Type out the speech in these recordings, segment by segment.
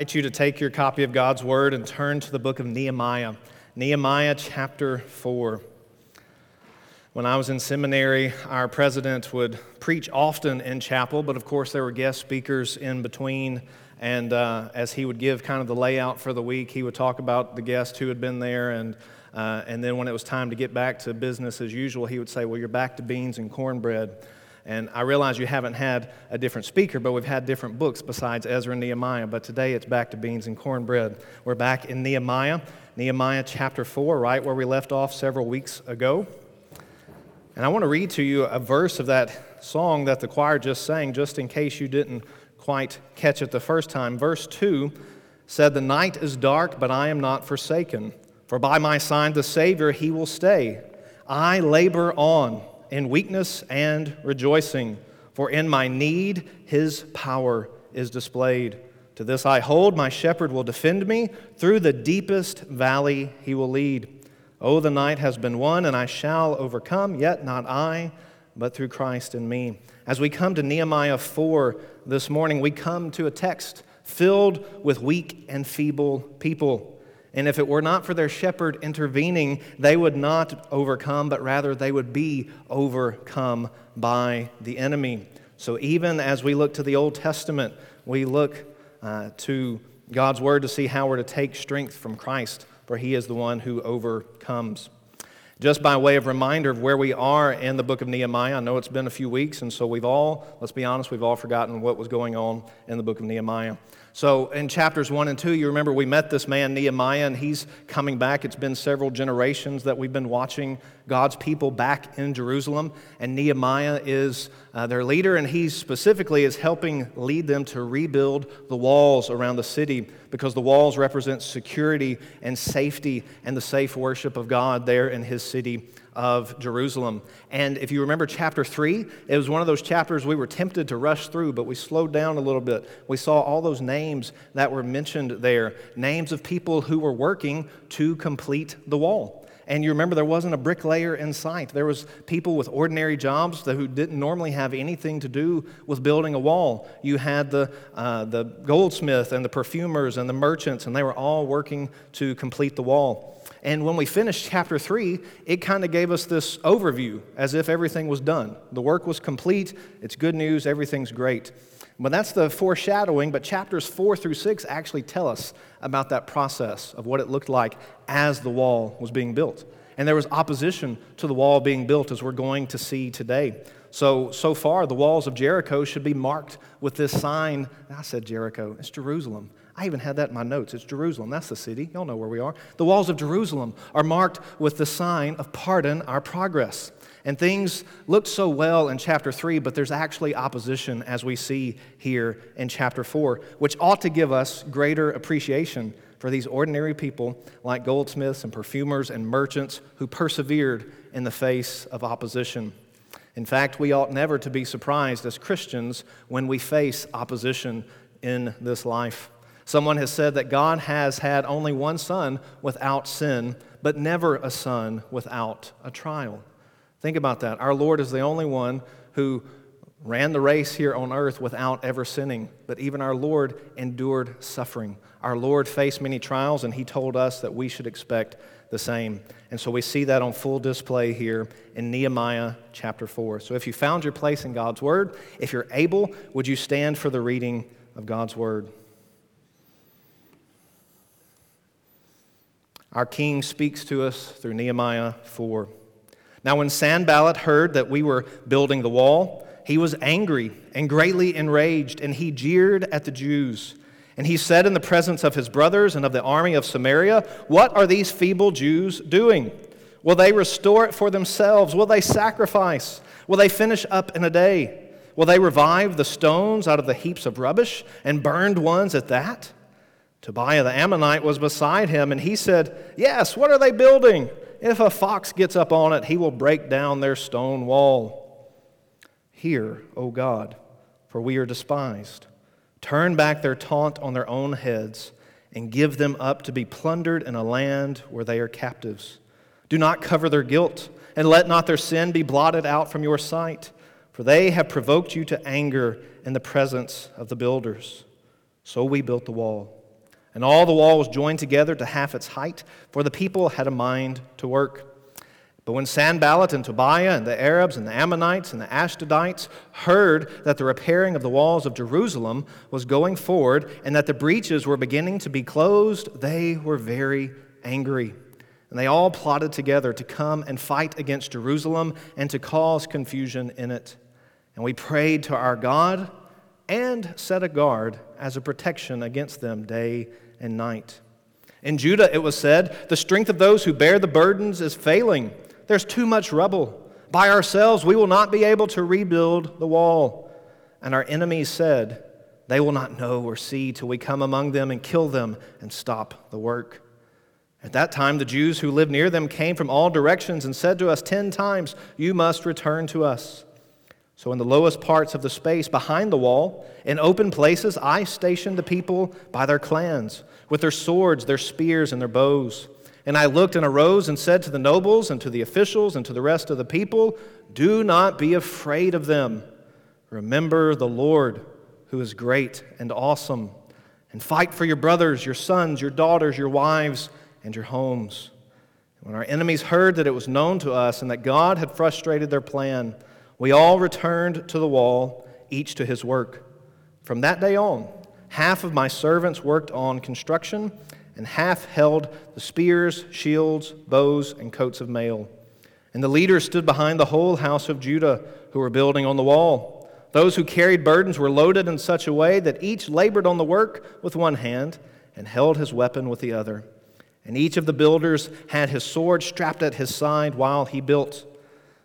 invite you to take your copy of God's Word and turn to the book of Nehemiah. Nehemiah chapter 4. When I was in seminary, our president would preach often in chapel, but of course, there were guest speakers in between. And uh, as he would give kind of the layout for the week, he would talk about the guest who had been there. And, uh, and then when it was time to get back to business as usual, he would say, Well, you're back to beans and cornbread. And I realize you haven't had a different speaker, but we've had different books besides Ezra and Nehemiah. But today it's back to beans and cornbread. We're back in Nehemiah, Nehemiah chapter 4, right where we left off several weeks ago. And I want to read to you a verse of that song that the choir just sang, just in case you didn't quite catch it the first time. Verse 2 said, The night is dark, but I am not forsaken. For by my side the Savior, he will stay. I labor on in weakness and rejoicing, for in my need his power is displayed. To this I hold, my shepherd will defend me. Through the deepest valley he will lead. Oh, the night has been won, and I shall overcome, yet not I, but through Christ in me. As we come to Nehemiah 4 this morning, we come to a text filled with weak and feeble people. And if it were not for their shepherd intervening, they would not overcome, but rather they would be overcome by the enemy. So even as we look to the Old Testament, we look uh, to God's word to see how we're to take strength from Christ, for he is the one who overcomes. Just by way of reminder of where we are in the book of Nehemiah, I know it's been a few weeks, and so we've all, let's be honest, we've all forgotten what was going on in the book of Nehemiah. So, in chapters one and two, you remember we met this man, Nehemiah, and he's coming back. It's been several generations that we've been watching God's people back in Jerusalem, and Nehemiah is uh, their leader, and he specifically is helping lead them to rebuild the walls around the city because the walls represent security and safety and the safe worship of God there in his city of Jerusalem. And if you remember chapter 3, it was one of those chapters we were tempted to rush through, but we slowed down a little bit. We saw all those names that were mentioned there names of people who were working to complete the wall. And you remember there wasn't a bricklayer in sight. There was people with ordinary jobs who didn't normally have anything to do with building a wall. You had the, uh, the goldsmith and the perfumers and the merchants, and they were all working to complete the wall. And when we finished chapter 3, it kind of gave us this overview as if everything was done. The work was complete, it's good news, everything's great. But that's the foreshadowing, but chapters 4 through 6 actually tell us about that process of what it looked like as the wall was being built. And there was opposition to the wall being built, as we're going to see today. So, so far, the walls of Jericho should be marked with this sign. I said Jericho, it's Jerusalem. I even had that in my notes. It's Jerusalem. That's the city. Y'all know where we are. The walls of Jerusalem are marked with the sign of pardon our progress. And things looked so well in chapter 3, but there's actually opposition as we see here in chapter 4, which ought to give us greater appreciation for these ordinary people like goldsmiths and perfumers and merchants who persevered in the face of opposition. In fact, we ought never to be surprised as Christians when we face opposition in this life. Someone has said that God has had only one son without sin, but never a son without a trial. Think about that. Our Lord is the only one who ran the race here on earth without ever sinning, but even our Lord endured suffering. Our Lord faced many trials, and He told us that we should expect the same. And so we see that on full display here in Nehemiah chapter 4. So if you found your place in God's Word, if you're able, would you stand for the reading of God's Word? Our king speaks to us through Nehemiah 4. Now, when Sanballat heard that we were building the wall, he was angry and greatly enraged, and he jeered at the Jews. And he said in the presence of his brothers and of the army of Samaria, What are these feeble Jews doing? Will they restore it for themselves? Will they sacrifice? Will they finish up in a day? Will they revive the stones out of the heaps of rubbish and burned ones at that? Tobiah the Ammonite was beside him, and he said, Yes, what are they building? If a fox gets up on it, he will break down their stone wall. Hear, O God, for we are despised. Turn back their taunt on their own heads, and give them up to be plundered in a land where they are captives. Do not cover their guilt, and let not their sin be blotted out from your sight, for they have provoked you to anger in the presence of the builders. So we built the wall And all the wall was joined together to half its height, for the people had a mind to work. But when Sanballat and Tobiah and the Arabs and the Ammonites and the Ashdodites heard that the repairing of the walls of Jerusalem was going forward and that the breaches were beginning to be closed, they were very angry. And they all plotted together to come and fight against Jerusalem and to cause confusion in it. And we prayed to our God and set a guard as a protection against them day and night. In Judah, it was said, The strength of those who bear the burdens is failing. There's too much rubble. By ourselves, we will not be able to rebuild the wall. And our enemies said, They will not know or see till we come among them and kill them and stop the work. At that time, the Jews who lived near them came from all directions and said to us ten times, You must return to us. So, in the lowest parts of the space behind the wall, in open places, I stationed the people by their clans, with their swords, their spears, and their bows. And I looked and arose and said to the nobles and to the officials and to the rest of the people, Do not be afraid of them. Remember the Lord, who is great and awesome, and fight for your brothers, your sons, your daughters, your wives and your homes. When our enemies heard that it was known to us and that God had frustrated their plan, we all returned to the wall, each to his work. From that day on, half of my servants worked on construction, and half held the spears, shields, bows, and coats of mail. And the leaders stood behind the whole house of Judah who were building on the wall. Those who carried burdens were loaded in such a way that each labored on the work with one hand and held his weapon with the other. And each of the builders had his sword strapped at his side while he built.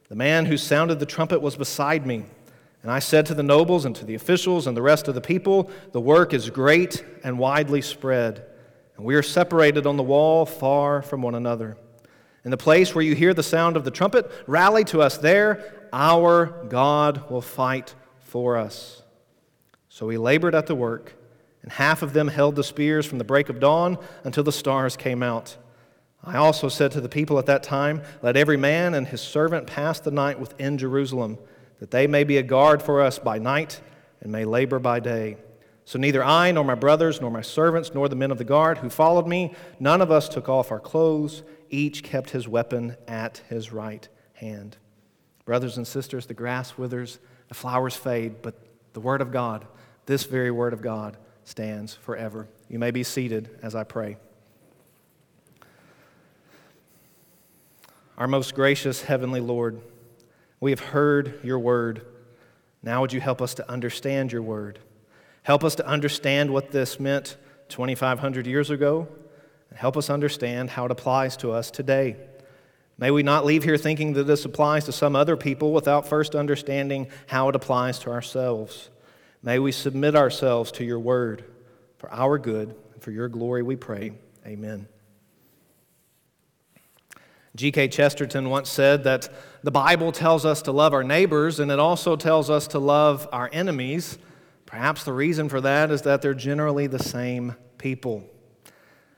The man who sounded the trumpet was beside me. And I said to the nobles and to the officials and the rest of the people, The work is great and widely spread, and we are separated on the wall far from one another. In the place where you hear the sound of the trumpet, rally to us there. Our God will fight for us. So we labored at the work and half of them held the spears from the break of dawn until the stars came out. I also said to the people at that time, Let every man and his servant pass the night within Jerusalem, that they may be a guard for us by night and may labor by day. So neither I, nor my brothers, nor my servants, nor the men of the guard who followed me, none of us took off our clothes. Each kept his weapon at his right hand. Brothers and sisters, the grass withers, the flowers fade, but the word of God, this very word of God, stands forever. You may be seated as I pray. Our most gracious Heavenly Lord, we have heard your word. Now, would you help us to understand your word? Help us to understand what this meant 2,500 years ago, and help us understand how it applies to us today. May we not leave here thinking that this applies to some other people without first understanding how it applies to ourselves. May we submit ourselves to your word for our good and for your glory, we pray. Amen. G.K. Chesterton once said that the Bible tells us to love our neighbors and it also tells us to love our enemies. Perhaps the reason for that is that they're generally the same people.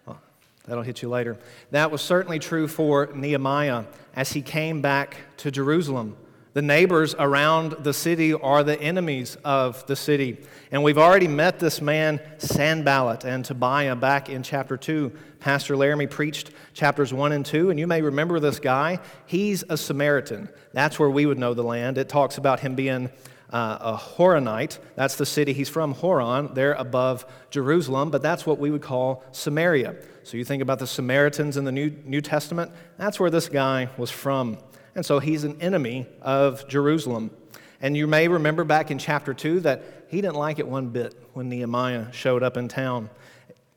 Well, that'll hit you later. That was certainly true for Nehemiah as he came back to Jerusalem. The neighbors around the city are the enemies of the city. And we've already met this man, Sanballat and Tobiah, back in chapter 2. Pastor Laramie preached chapters 1 and 2, and you may remember this guy. He's a Samaritan. That's where we would know the land. It talks about him being uh, a Horonite. That's the city he's from, Horon, there above Jerusalem, but that's what we would call Samaria. So you think about the Samaritans in the New, New Testament, that's where this guy was from. And so he's an enemy of Jerusalem. And you may remember back in chapter 2 that he didn't like it one bit when Nehemiah showed up in town.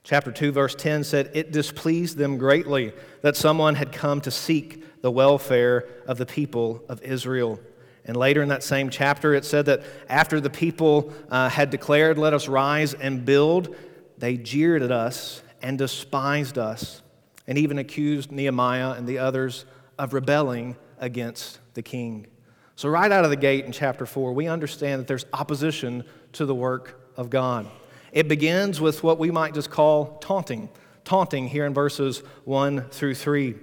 Chapter 2, verse 10 said, It displeased them greatly that someone had come to seek the welfare of the people of Israel. And later in that same chapter, it said that after the people uh, had declared, Let us rise and build, they jeered at us and despised us, and even accused Nehemiah and the others of rebelling against the king. So, right out of the gate in chapter 4, we understand that there's opposition to the work of God. It begins with what we might just call taunting. Taunting here in verses 1 through 3.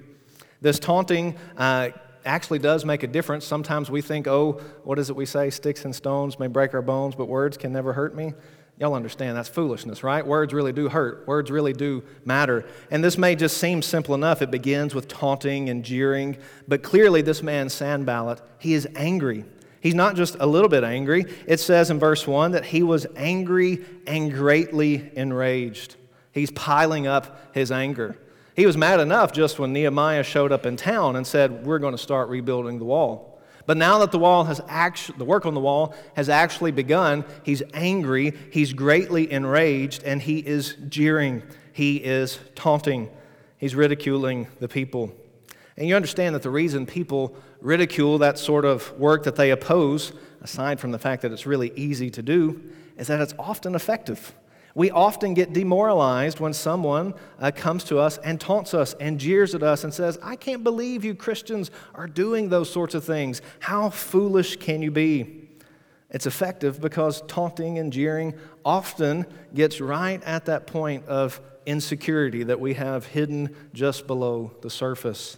This taunting uh, actually does make a difference. Sometimes we think, oh, what is it we say? Sticks and stones may break our bones, but words can never hurt me. Y'all understand that's foolishness, right? Words really do hurt. Words really do matter. And this may just seem simple enough. It begins with taunting and jeering, but clearly this man Sanballat, he is angry. He's not just a little bit angry. It says in verse 1 that he was angry and greatly enraged. He's piling up his anger. He was mad enough just when Nehemiah showed up in town and said, We're going to start rebuilding the wall. But now that the wall has actually, the work on the wall has actually begun, he's angry, he's greatly enraged, and he is jeering, he is taunting, he's ridiculing the people. And you understand that the reason people ridicule that sort of work that they oppose, aside from the fact that it's really easy to do, is that it's often effective. We often get demoralized when someone uh, comes to us and taunts us and jeers at us and says, I can't believe you Christians are doing those sorts of things. How foolish can you be? It's effective because taunting and jeering often gets right at that point of insecurity that we have hidden just below the surface.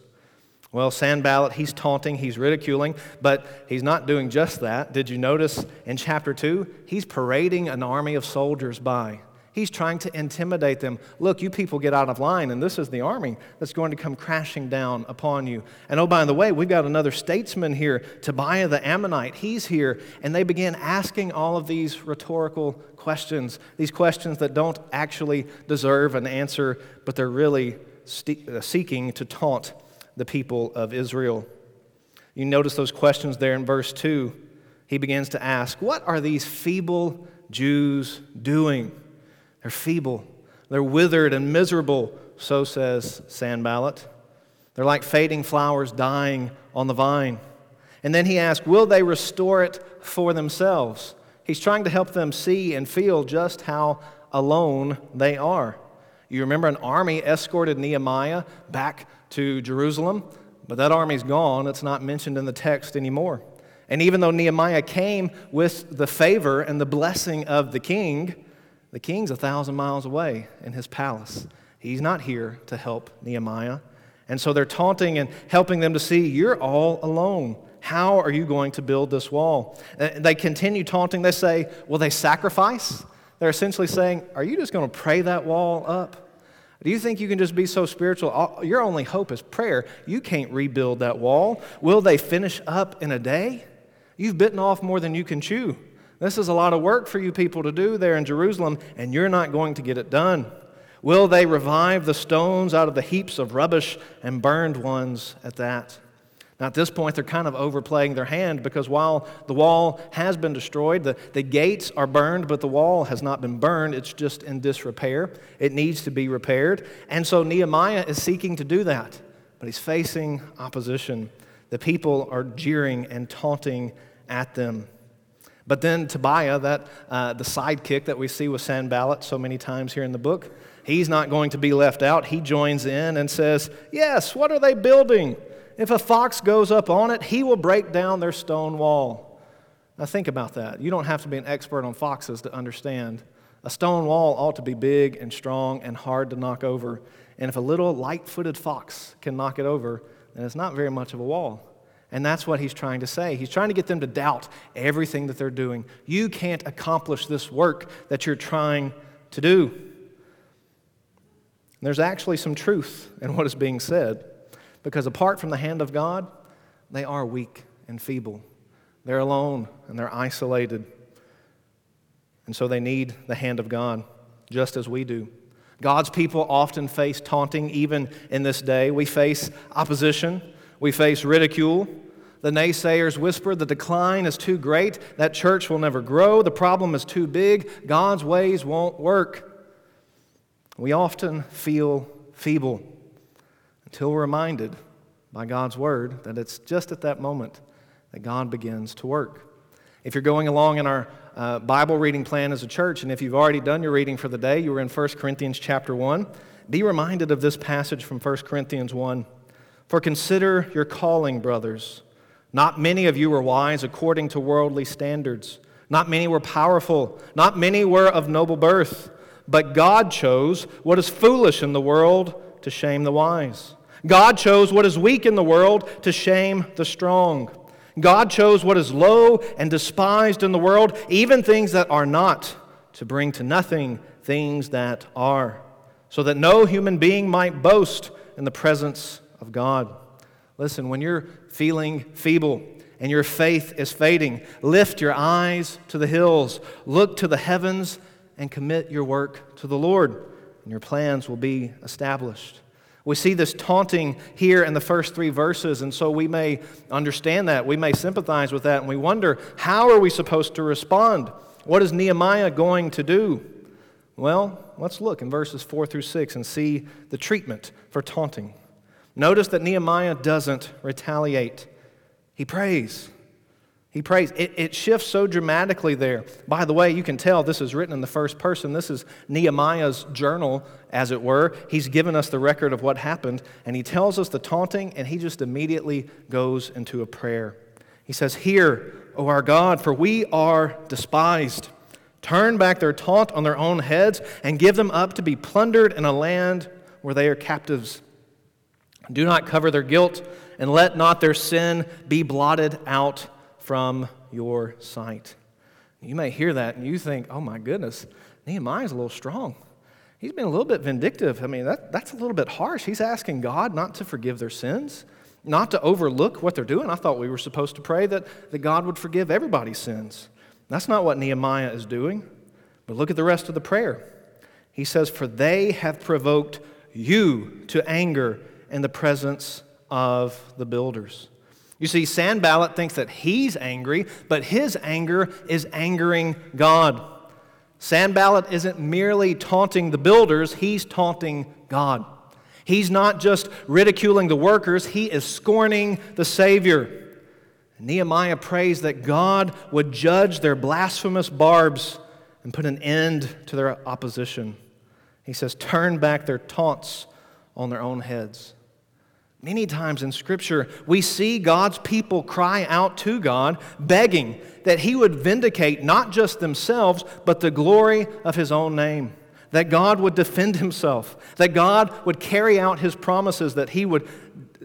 Well, Sanballat, he's taunting, he's ridiculing, but he's not doing just that. Did you notice in chapter 2? He's parading an army of soldiers by. He's trying to intimidate them. Look, you people get out of line, and this is the army that's going to come crashing down upon you. And oh, by the way, we've got another statesman here, Tobiah the Ammonite. He's here. And they begin asking all of these rhetorical questions, these questions that don't actually deserve an answer, but they're really uh, seeking to taunt the people of Israel. You notice those questions there in verse 2. He begins to ask, What are these feeble Jews doing? They're feeble, they're withered and miserable, so says Sanballat. They're like fading flowers dying on the vine. And then he asks, Will they restore it for themselves? He's trying to help them see and feel just how alone they are. You remember an army escorted Nehemiah back to Jerusalem, but that army's gone. It's not mentioned in the text anymore. And even though Nehemiah came with the favor and the blessing of the king, the king's a thousand miles away in his palace. He's not here to help Nehemiah. And so they're taunting and helping them to see, you're all alone. How are you going to build this wall? And they continue taunting. They say, Will they sacrifice? They're essentially saying, Are you just going to pray that wall up? Do you think you can just be so spiritual? Your only hope is prayer. You can't rebuild that wall. Will they finish up in a day? You've bitten off more than you can chew. This is a lot of work for you people to do there in Jerusalem, and you're not going to get it done. Will they revive the stones out of the heaps of rubbish and burned ones at that? Now, at this point, they're kind of overplaying their hand because while the wall has been destroyed, the, the gates are burned, but the wall has not been burned. It's just in disrepair. It needs to be repaired. And so Nehemiah is seeking to do that, but he's facing opposition. The people are jeering and taunting at them. But then Tobiah, that, uh, the sidekick that we see with Sanballat so many times here in the book, he's not going to be left out. He joins in and says, Yes, what are they building? If a fox goes up on it, he will break down their stone wall. Now, think about that. You don't have to be an expert on foxes to understand. A stone wall ought to be big and strong and hard to knock over. And if a little light footed fox can knock it over, then it's not very much of a wall. And that's what he's trying to say. He's trying to get them to doubt everything that they're doing. You can't accomplish this work that you're trying to do. And there's actually some truth in what is being said. Because apart from the hand of God, they are weak and feeble. They're alone and they're isolated. And so they need the hand of God, just as we do. God's people often face taunting, even in this day. We face opposition, we face ridicule. The naysayers whisper the decline is too great, that church will never grow, the problem is too big, God's ways won't work. We often feel feeble until we're reminded by God's word that it's just at that moment that God begins to work. If you're going along in our uh, Bible reading plan as a church, and if you've already done your reading for the day, you were in 1 Corinthians chapter 1, be reminded of this passage from 1 Corinthians 1. For consider your calling, brothers. Not many of you were wise according to worldly standards. Not many were powerful. Not many were of noble birth. But God chose what is foolish in the world to shame the wise. God chose what is weak in the world to shame the strong. God chose what is low and despised in the world, even things that are not, to bring to nothing things that are, so that no human being might boast in the presence of God. Listen, when you're feeling feeble and your faith is fading, lift your eyes to the hills, look to the heavens, and commit your work to the Lord, and your plans will be established. We see this taunting here in the first three verses, and so we may understand that. We may sympathize with that, and we wonder how are we supposed to respond? What is Nehemiah going to do? Well, let's look in verses 4 through 6 and see the treatment for taunting. Notice that Nehemiah doesn't retaliate, he prays. He prays. It, it, shifts so dramatically there. By the way, you can tell this is written in the first person. This is Nehemiah's journal, as it were. He's given us the record of what happened, and he tells us the taunting, and he just immediately goes into a prayer. He says, Hear, O our God, for we are despised. Turn back their taunt on their own heads and give them up to be plundered in a land where they are captives. Do not cover their guilt, and let not their sin be blotted out from your sight. You may hear that and you think, oh my goodness, Nehemiah's a little strong. He's been a little bit vindictive. I mean, that, that's a little bit harsh. He's asking God not to forgive their sins, not to overlook what they're doing. I thought we were supposed to pray that, that God would forgive everybody's sins. That's not what Nehemiah is doing. But look at the rest of the prayer. He says, For they have provoked you to anger in the presence of the builders. You see, Sanballat thinks that he's angry, but his anger is angering God. Sanballat isn't merely taunting the builders, he's taunting God. He's not just ridiculing the workers, he is scorning the Savior. Nehemiah prays that God would judge their blasphemous barbs and put an end to their opposition. He says, Turn back their taunts on their own heads. Many times in Scripture, we see God's people cry out to God, begging that He would vindicate not just themselves, but the glory of His own name. That God would defend Himself, that God would carry out His promises, that He would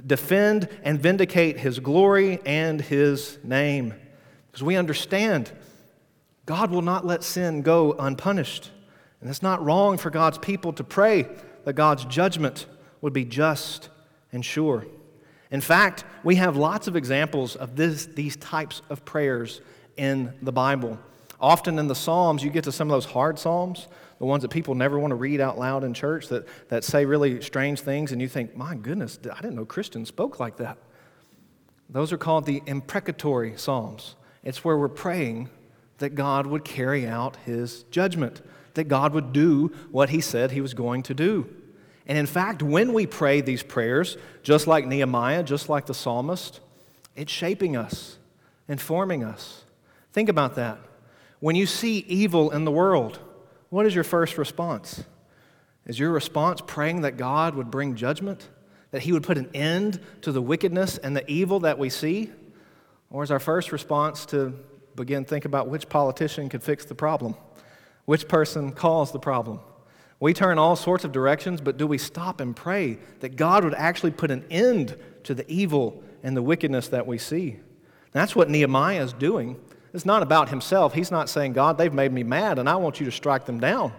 defend and vindicate His glory and His name. Because we understand God will not let sin go unpunished. And it's not wrong for God's people to pray that God's judgment would be just and sure. In fact, we have lots of examples of this, these types of prayers in the Bible. Often in the Psalms, you get to some of those hard Psalms, the ones that people never want to read out loud in church that, that say really strange things, and you think, my goodness, I didn't know Christians spoke like that. Those are called the imprecatory Psalms. It's where we're praying that God would carry out his judgment, that God would do what he said he was going to do. And in fact, when we pray these prayers, just like Nehemiah, just like the psalmist, it's shaping us, informing us. Think about that. When you see evil in the world, what is your first response? Is your response praying that God would bring judgment? That He would put an end to the wickedness and the evil that we see? Or is our first response to begin think about which politician could fix the problem? Which person caused the problem? We turn all sorts of directions, but do we stop and pray that God would actually put an end to the evil and the wickedness that we see? That's what Nehemiah is doing. It's not about himself. He's not saying, God, they've made me mad and I want you to strike them down.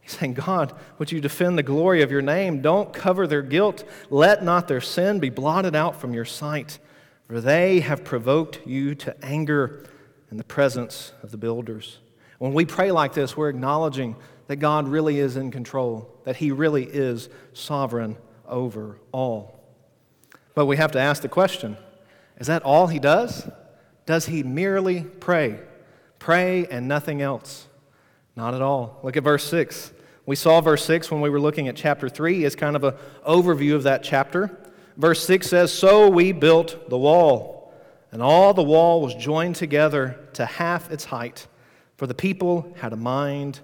He's saying, God, would you defend the glory of your name? Don't cover their guilt. Let not their sin be blotted out from your sight, for they have provoked you to anger in the presence of the builders. When we pray like this, we're acknowledging that God really is in control, that He really is sovereign over all. But we have to ask the question is that all He does? Does He merely pray? Pray and nothing else? Not at all. Look at verse 6. We saw verse 6 when we were looking at chapter 3 as kind of an overview of that chapter. Verse 6 says, So we built the wall, and all the wall was joined together to half its height, for the people had a mind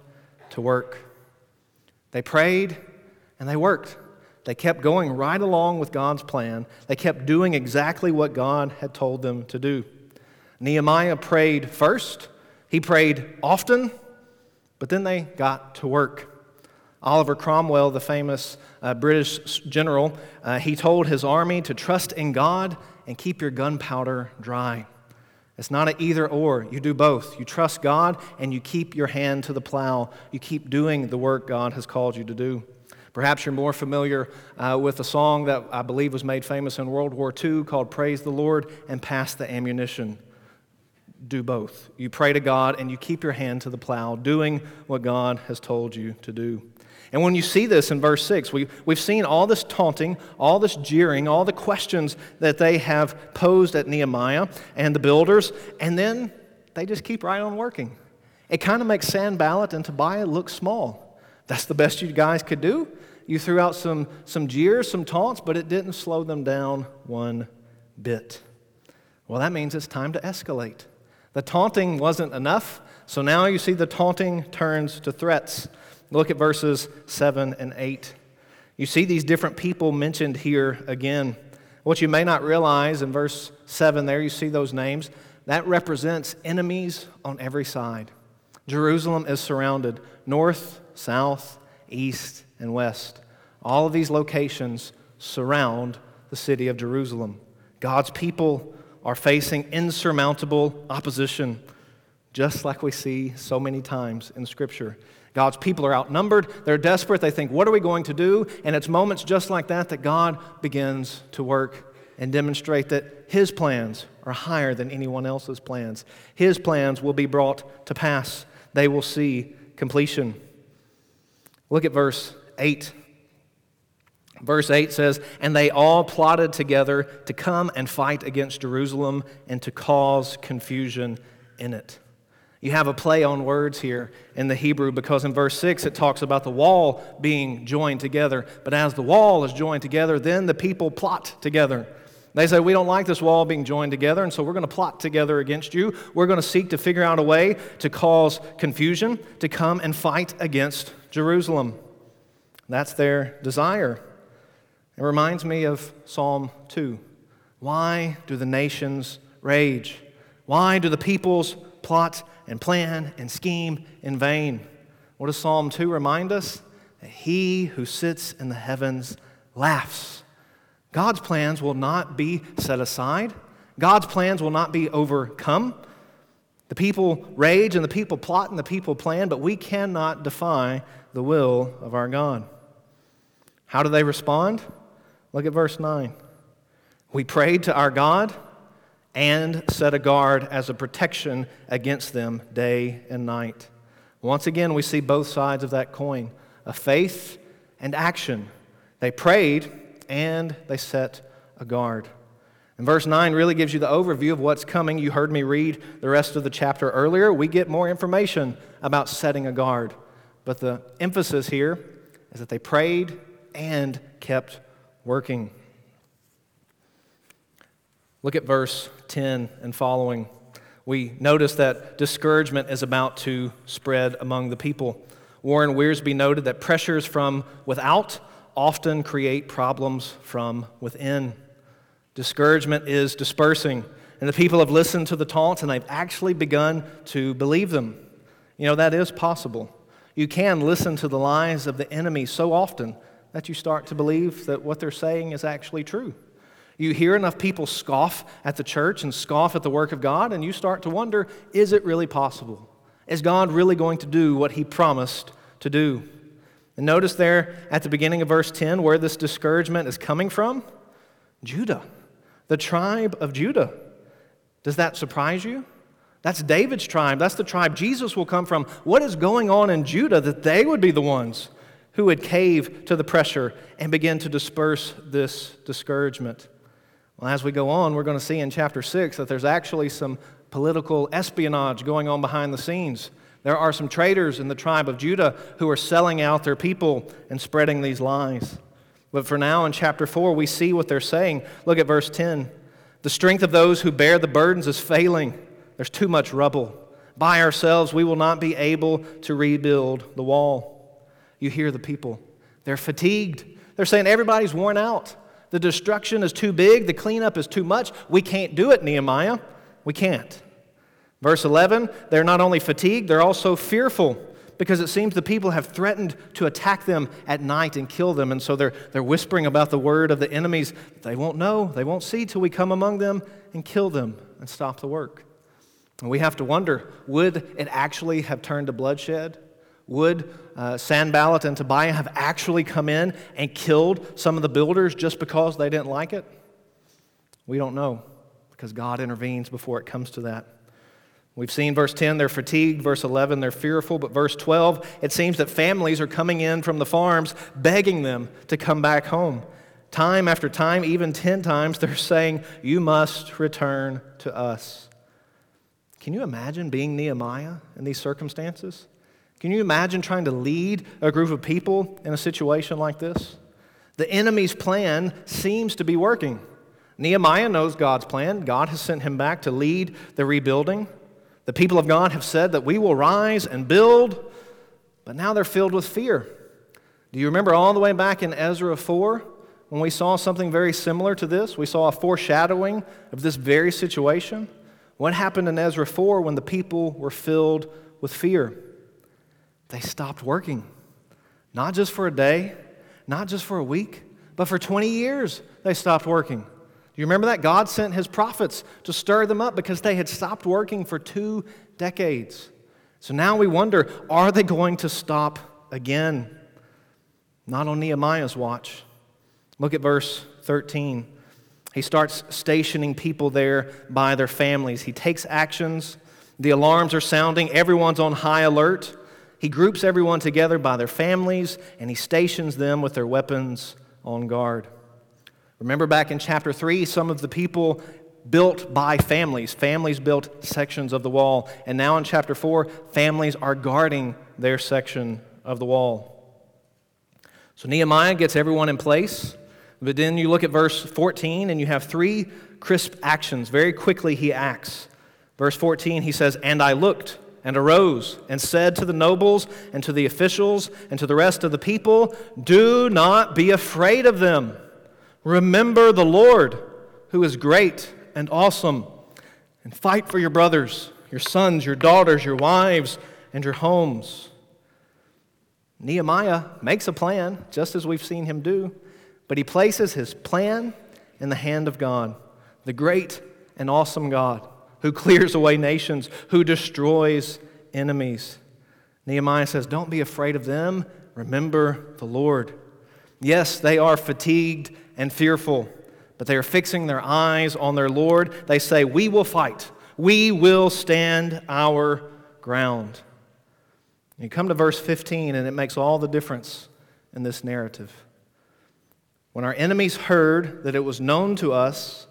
to work. They prayed and they worked. They kept going right along with God's plan. They kept doing exactly what God had told them to do. Nehemiah prayed first, he prayed often, but then they got to work. Oliver Cromwell, the famous uh, British general, uh, he told his army to trust in God and keep your gunpowder dry. It's not an either or. You do both. You trust God and you keep your hand to the plow. You keep doing the work God has called you to do. Perhaps you're more familiar uh, with a song that I believe was made famous in World War II called Praise the Lord and Pass the Ammunition. Do both. You pray to God and you keep your hand to the plow, doing what God has told you to do. And when you see this in verse 6, we, we've seen all this taunting, all this jeering, all the questions that they have posed at Nehemiah and the builders, and then they just keep right on working. It kind of makes Sanballat and Tobiah look small. That's the best you guys could do. You threw out some, some jeers, some taunts, but it didn't slow them down one bit. Well, that means it's time to escalate. The taunting wasn't enough, so now you see the taunting turns to threats. Look at verses 7 and 8. You see these different people mentioned here again. What you may not realize in verse 7 there, you see those names. That represents enemies on every side. Jerusalem is surrounded north, south, east, and west. All of these locations surround the city of Jerusalem. God's people are facing insurmountable opposition, just like we see so many times in Scripture. God's people are outnumbered, they're desperate, they think, What are we going to do? And it's moments just like that that God begins to work and demonstrate that His plans are higher than anyone else's plans. His plans will be brought to pass, they will see completion. Look at verse 8. Verse 8 says, And they all plotted together to come and fight against Jerusalem and to cause confusion in it. You have a play on words here in the Hebrew because in verse 6 it talks about the wall being joined together. But as the wall is joined together, then the people plot together. They say, We don't like this wall being joined together, and so we're going to plot together against you. We're going to seek to figure out a way to cause confusion, to come and fight against Jerusalem. That's their desire. It reminds me of Psalm 2. Why do the nations rage? Why do the peoples plot and plan and scheme in vain. What does Psalm 2 remind us? That he who sits in the heavens laughs. God's plans will not be set aside, God's plans will not be overcome. The people rage and the people plot and the people plan, but we cannot defy the will of our God. How do they respond? Look at verse 9. We prayed to our God and set a guard as a protection against them day and night. Once again, we see both sides of that coin a faith and action. They prayed and they set a guard. And verse 9 really gives you the overview of what's coming. You heard me read the rest of the chapter earlier. We get more information about setting a guard. But the emphasis here is that they prayed and kept working. Look at verse 10 and following. We notice that discouragement is about to spread among the people. Warren Wiersbe noted that pressures from without often create problems from within. Discouragement is dispersing, and the people have listened to the taunts and they've actually begun to believe them. You know, that is possible. You can listen to the lies of the enemy so often that you start to believe that what they're saying is actually true. You hear enough people scoff at the church and scoff at the work of God, and you start to wonder is it really possible? Is God really going to do what he promised to do? And notice there at the beginning of verse 10 where this discouragement is coming from Judah, the tribe of Judah. Does that surprise you? That's David's tribe. That's the tribe Jesus will come from. What is going on in Judah that they would be the ones who would cave to the pressure and begin to disperse this discouragement? Well, as we go on, we're going to see in chapter 6 that there's actually some political espionage going on behind the scenes. There are some traitors in the tribe of Judah who are selling out their people and spreading these lies. But for now, in chapter 4, we see what they're saying. Look at verse 10. The strength of those who bear the burdens is failing. There's too much rubble. By ourselves, we will not be able to rebuild the wall. You hear the people. They're fatigued. They're saying everybody's worn out. The destruction is too big, the cleanup is too much. We can't do it, Nehemiah. We can't. Verse 11, they're not only fatigued, they're also fearful because it seems the people have threatened to attack them at night and kill them. And so they're, they're whispering about the word of the enemies. They won't know, they won't see till we come among them and kill them and stop the work. And we have to wonder would it actually have turned to bloodshed? Would uh, Sanballat and Tobiah have actually come in and killed some of the builders just because they didn't like it? We don't know because God intervenes before it comes to that. We've seen verse 10, they're fatigued. Verse 11, they're fearful. But verse 12, it seems that families are coming in from the farms begging them to come back home. Time after time, even 10 times, they're saying, You must return to us. Can you imagine being Nehemiah in these circumstances? Can you imagine trying to lead a group of people in a situation like this? The enemy's plan seems to be working. Nehemiah knows God's plan. God has sent him back to lead the rebuilding. The people of God have said that we will rise and build, but now they're filled with fear. Do you remember all the way back in Ezra 4 when we saw something very similar to this? We saw a foreshadowing of this very situation. What happened in Ezra 4 when the people were filled with fear? They stopped working. Not just for a day, not just for a week, but for 20 years they stopped working. Do you remember that? God sent his prophets to stir them up because they had stopped working for two decades. So now we wonder are they going to stop again? Not on Nehemiah's watch. Look at verse 13. He starts stationing people there by their families. He takes actions. The alarms are sounding. Everyone's on high alert. He groups everyone together by their families and he stations them with their weapons on guard. Remember back in chapter 3, some of the people built by families. Families built sections of the wall. And now in chapter 4, families are guarding their section of the wall. So Nehemiah gets everyone in place. But then you look at verse 14 and you have three crisp actions. Very quickly he acts. Verse 14, he says, And I looked and arose and said to the nobles and to the officials and to the rest of the people, Do not be afraid of them. Remember the Lord, who is great and awesome, and fight for your brothers, your sons, your daughters, your wives, and your homes. Nehemiah makes a plan, just as we've seen him do, but he places his plan in the hand of God, the great and awesome God who clears away nations, who destroys enemies. Nehemiah says, Don't be afraid of them. Remember the Lord. Yes, they are fatigued and fearful, but they are fixing their eyes on their Lord. They say, We will fight, we will stand our ground. You come to verse 15, and it makes all the difference in this narrative. When our enemies heard that it was known to us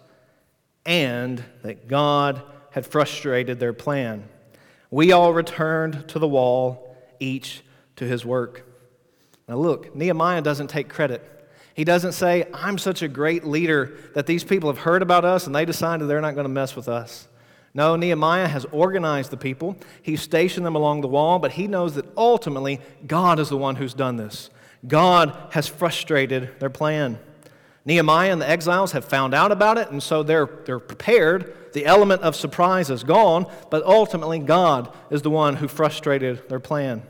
and that God had frustrated their plan, we all returned to the wall, each to his work. Now, look, Nehemiah doesn't take credit. He doesn't say, I'm such a great leader that these people have heard about us and they decided they're not going to mess with us. No, Nehemiah has organized the people. He's stationed them along the wall, but he knows that ultimately God is the one who's done this. God has frustrated their plan. Nehemiah and the exiles have found out about it, and so they're, they're prepared. The element of surprise is gone, but ultimately God is the one who frustrated their plan.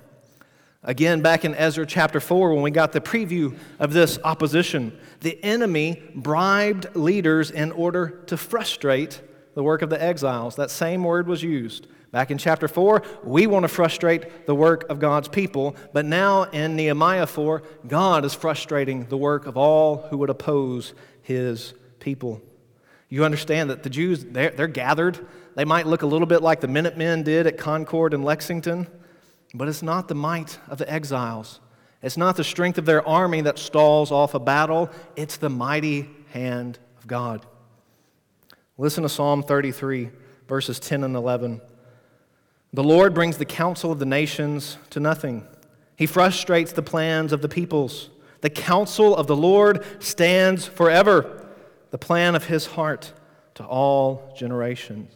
Again, back in Ezra chapter 4, when we got the preview of this opposition, the enemy bribed leaders in order to frustrate the work of the exiles. That same word was used. Back in chapter 4, we want to frustrate the work of God's people, but now in Nehemiah 4, God is frustrating the work of all who would oppose his people. You understand that the Jews, they're, they're gathered. They might look a little bit like the Minutemen did at Concord and Lexington. But it's not the might of the exiles. It's not the strength of their army that stalls off a battle. It's the mighty hand of God. Listen to Psalm 33, verses 10 and 11. The Lord brings the counsel of the nations to nothing, He frustrates the plans of the peoples. The counsel of the Lord stands forever, the plan of His heart to all generations.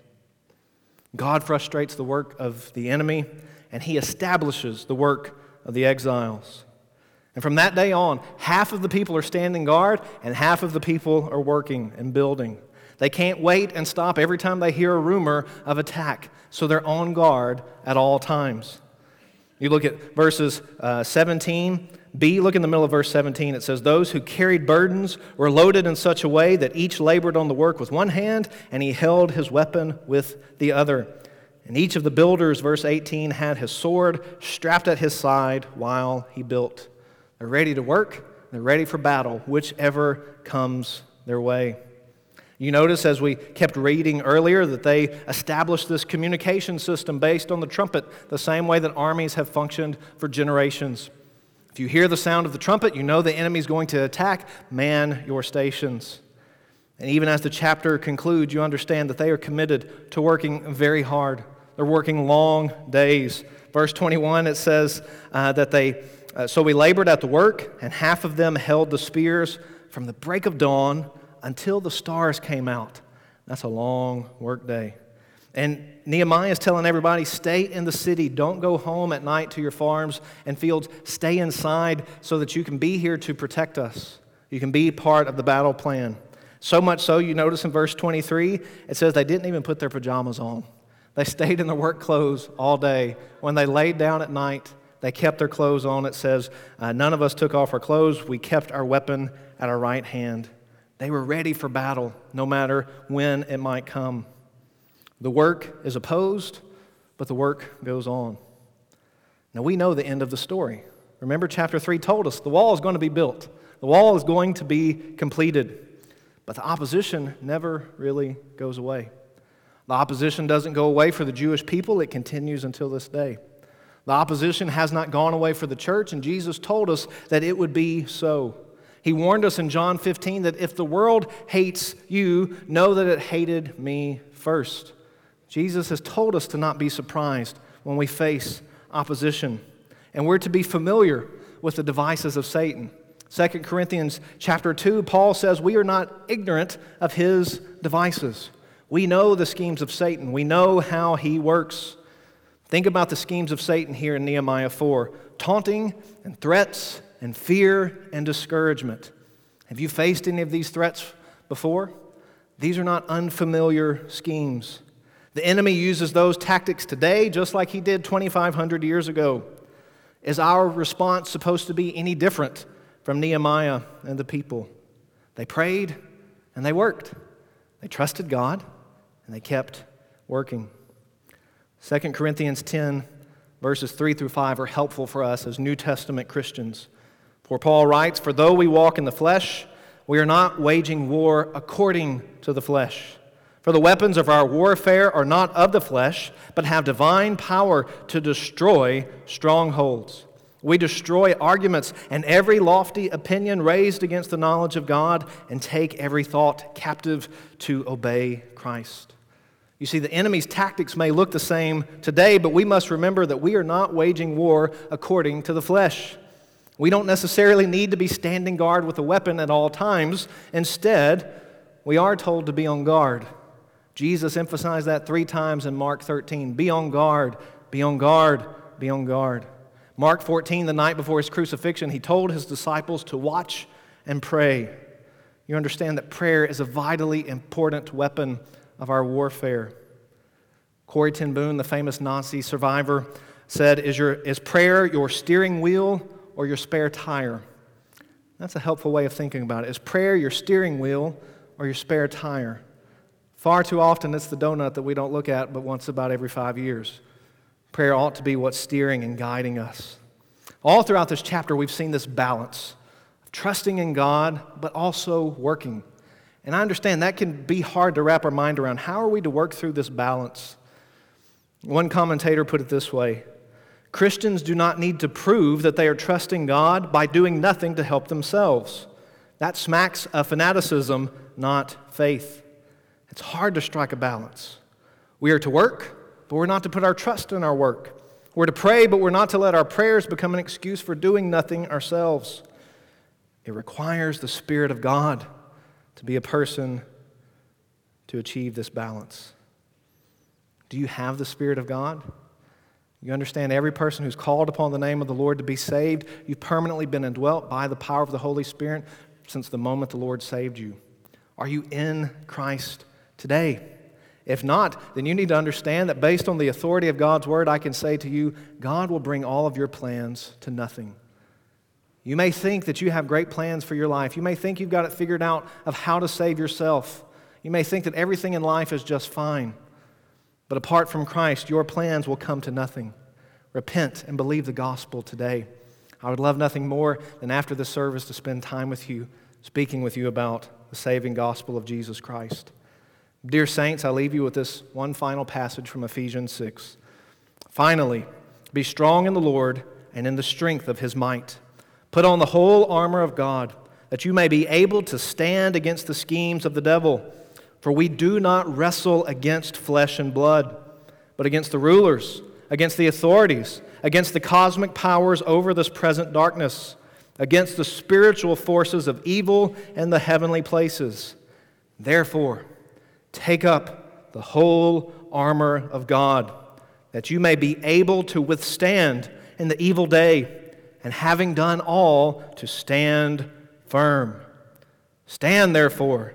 God frustrates the work of the enemy and he establishes the work of the exiles. And from that day on, half of the people are standing guard and half of the people are working and building. They can't wait and stop every time they hear a rumor of attack, so they're on guard at all times. You look at verses uh, 17. B, look in the middle of verse 17. It says, Those who carried burdens were loaded in such a way that each labored on the work with one hand, and he held his weapon with the other. And each of the builders, verse 18, had his sword strapped at his side while he built. They're ready to work, they're ready for battle, whichever comes their way. You notice as we kept reading earlier that they established this communication system based on the trumpet, the same way that armies have functioned for generations. If you hear the sound of the trumpet, you know the enemy is going to attack. Man your stations. And even as the chapter concludes, you understand that they are committed to working very hard. They're working long days. Verse 21, it says uh, that they, uh, so we labored at the work, and half of them held the spears from the break of dawn until the stars came out. That's a long work day. And Nehemiah is telling everybody stay in the city. Don't go home at night to your farms and fields. Stay inside so that you can be here to protect us. You can be part of the battle plan. So much so, you notice in verse 23, it says they didn't even put their pajamas on. They stayed in their work clothes all day. When they laid down at night, they kept their clothes on. It says, uh, None of us took off our clothes. We kept our weapon at our right hand. They were ready for battle, no matter when it might come. The work is opposed, but the work goes on. Now we know the end of the story. Remember, chapter 3 told us the wall is going to be built, the wall is going to be completed. But the opposition never really goes away. The opposition doesn't go away for the Jewish people, it continues until this day. The opposition has not gone away for the church, and Jesus told us that it would be so. He warned us in John 15 that if the world hates you, know that it hated me first. Jesus has told us to not be surprised when we face opposition, and we're to be familiar with the devices of Satan. 2 Corinthians chapter 2, Paul says we are not ignorant of his devices. We know the schemes of Satan. We know how he works. Think about the schemes of Satan here in Nehemiah 4 taunting and threats and fear and discouragement. Have you faced any of these threats before? These are not unfamiliar schemes. The enemy uses those tactics today just like he did 2,500 years ago. Is our response supposed to be any different from Nehemiah and the people? They prayed and they worked. They trusted God and they kept working. 2 Corinthians 10, verses 3 through 5, are helpful for us as New Testament Christians. For Paul writes, For though we walk in the flesh, we are not waging war according to the flesh. For the weapons of our warfare are not of the flesh, but have divine power to destroy strongholds. We destroy arguments and every lofty opinion raised against the knowledge of God and take every thought captive to obey Christ. You see, the enemy's tactics may look the same today, but we must remember that we are not waging war according to the flesh. We don't necessarily need to be standing guard with a weapon at all times. Instead, we are told to be on guard. Jesus emphasized that three times in Mark 13 be on guard, be on guard, be on guard. Mark 14, the night before his crucifixion, he told his disciples to watch and pray. You understand that prayer is a vitally important weapon of our warfare. Corrie ten Boom, the famous Nazi survivor, said, Is, your, is prayer your steering wheel or your spare tire? That's a helpful way of thinking about it. Is prayer your steering wheel or your spare tire? Far too often, it's the donut that we don't look at but once about every five years. Prayer ought to be what's steering and guiding us. All throughout this chapter, we've seen this balance of trusting in God, but also working. And I understand that can be hard to wrap our mind around. How are we to work through this balance? One commentator put it this way Christians do not need to prove that they are trusting God by doing nothing to help themselves. That smacks of fanaticism, not faith. It's hard to strike a balance. We are to work, but we're not to put our trust in our work. We're to pray, but we're not to let our prayers become an excuse for doing nothing ourselves. It requires the Spirit of God to be a person to achieve this balance. Do you have the Spirit of God? You understand every person who's called upon the name of the Lord to be saved, you've permanently been indwelt by the power of the Holy Spirit since the moment the Lord saved you. Are you in Christ today? If not, then you need to understand that based on the authority of God's word, I can say to you, God will bring all of your plans to nothing. You may think that you have great plans for your life. You may think you've got it figured out of how to save yourself. You may think that everything in life is just fine. But apart from Christ, your plans will come to nothing. Repent and believe the gospel today. I would love nothing more than after the service to spend time with you, speaking with you about the saving gospel of Jesus Christ. Dear saints, I leave you with this one final passage from Ephesians 6. Finally, be strong in the Lord and in the strength of his might. Put on the whole armor of God, that you may be able to stand against the schemes of the devil. For we do not wrestle against flesh and blood, but against the rulers, against the authorities, against the cosmic powers over this present darkness, against the spiritual forces of evil in the heavenly places. Therefore, take up the whole armor of God, that you may be able to withstand in the evil day, and having done all, to stand firm. Stand, therefore,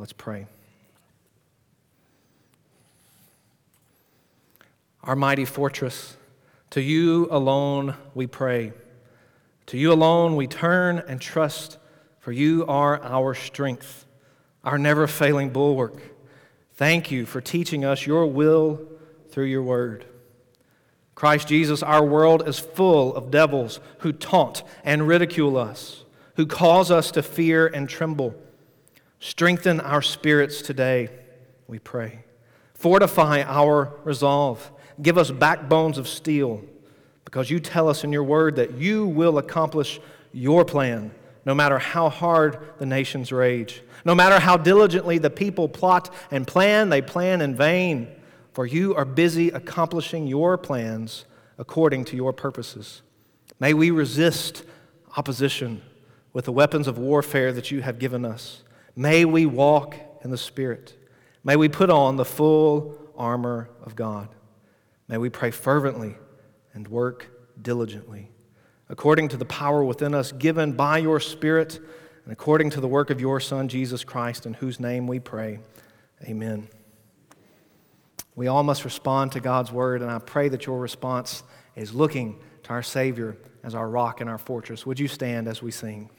Let's pray. Our mighty fortress, to you alone we pray. To you alone we turn and trust, for you are our strength, our never failing bulwark. Thank you for teaching us your will through your word. Christ Jesus, our world is full of devils who taunt and ridicule us, who cause us to fear and tremble. Strengthen our spirits today, we pray. Fortify our resolve. Give us backbones of steel, because you tell us in your word that you will accomplish your plan, no matter how hard the nations rage. No matter how diligently the people plot and plan, they plan in vain for you are busy accomplishing your plans according to your purposes. May we resist opposition with the weapons of warfare that you have given us. May we walk in the Spirit. May we put on the full armor of God. May we pray fervently and work diligently, according to the power within us given by your Spirit and according to the work of your Son, Jesus Christ, in whose name we pray. Amen. We all must respond to God's word, and I pray that your response is looking to our Savior as our rock and our fortress. Would you stand as we sing?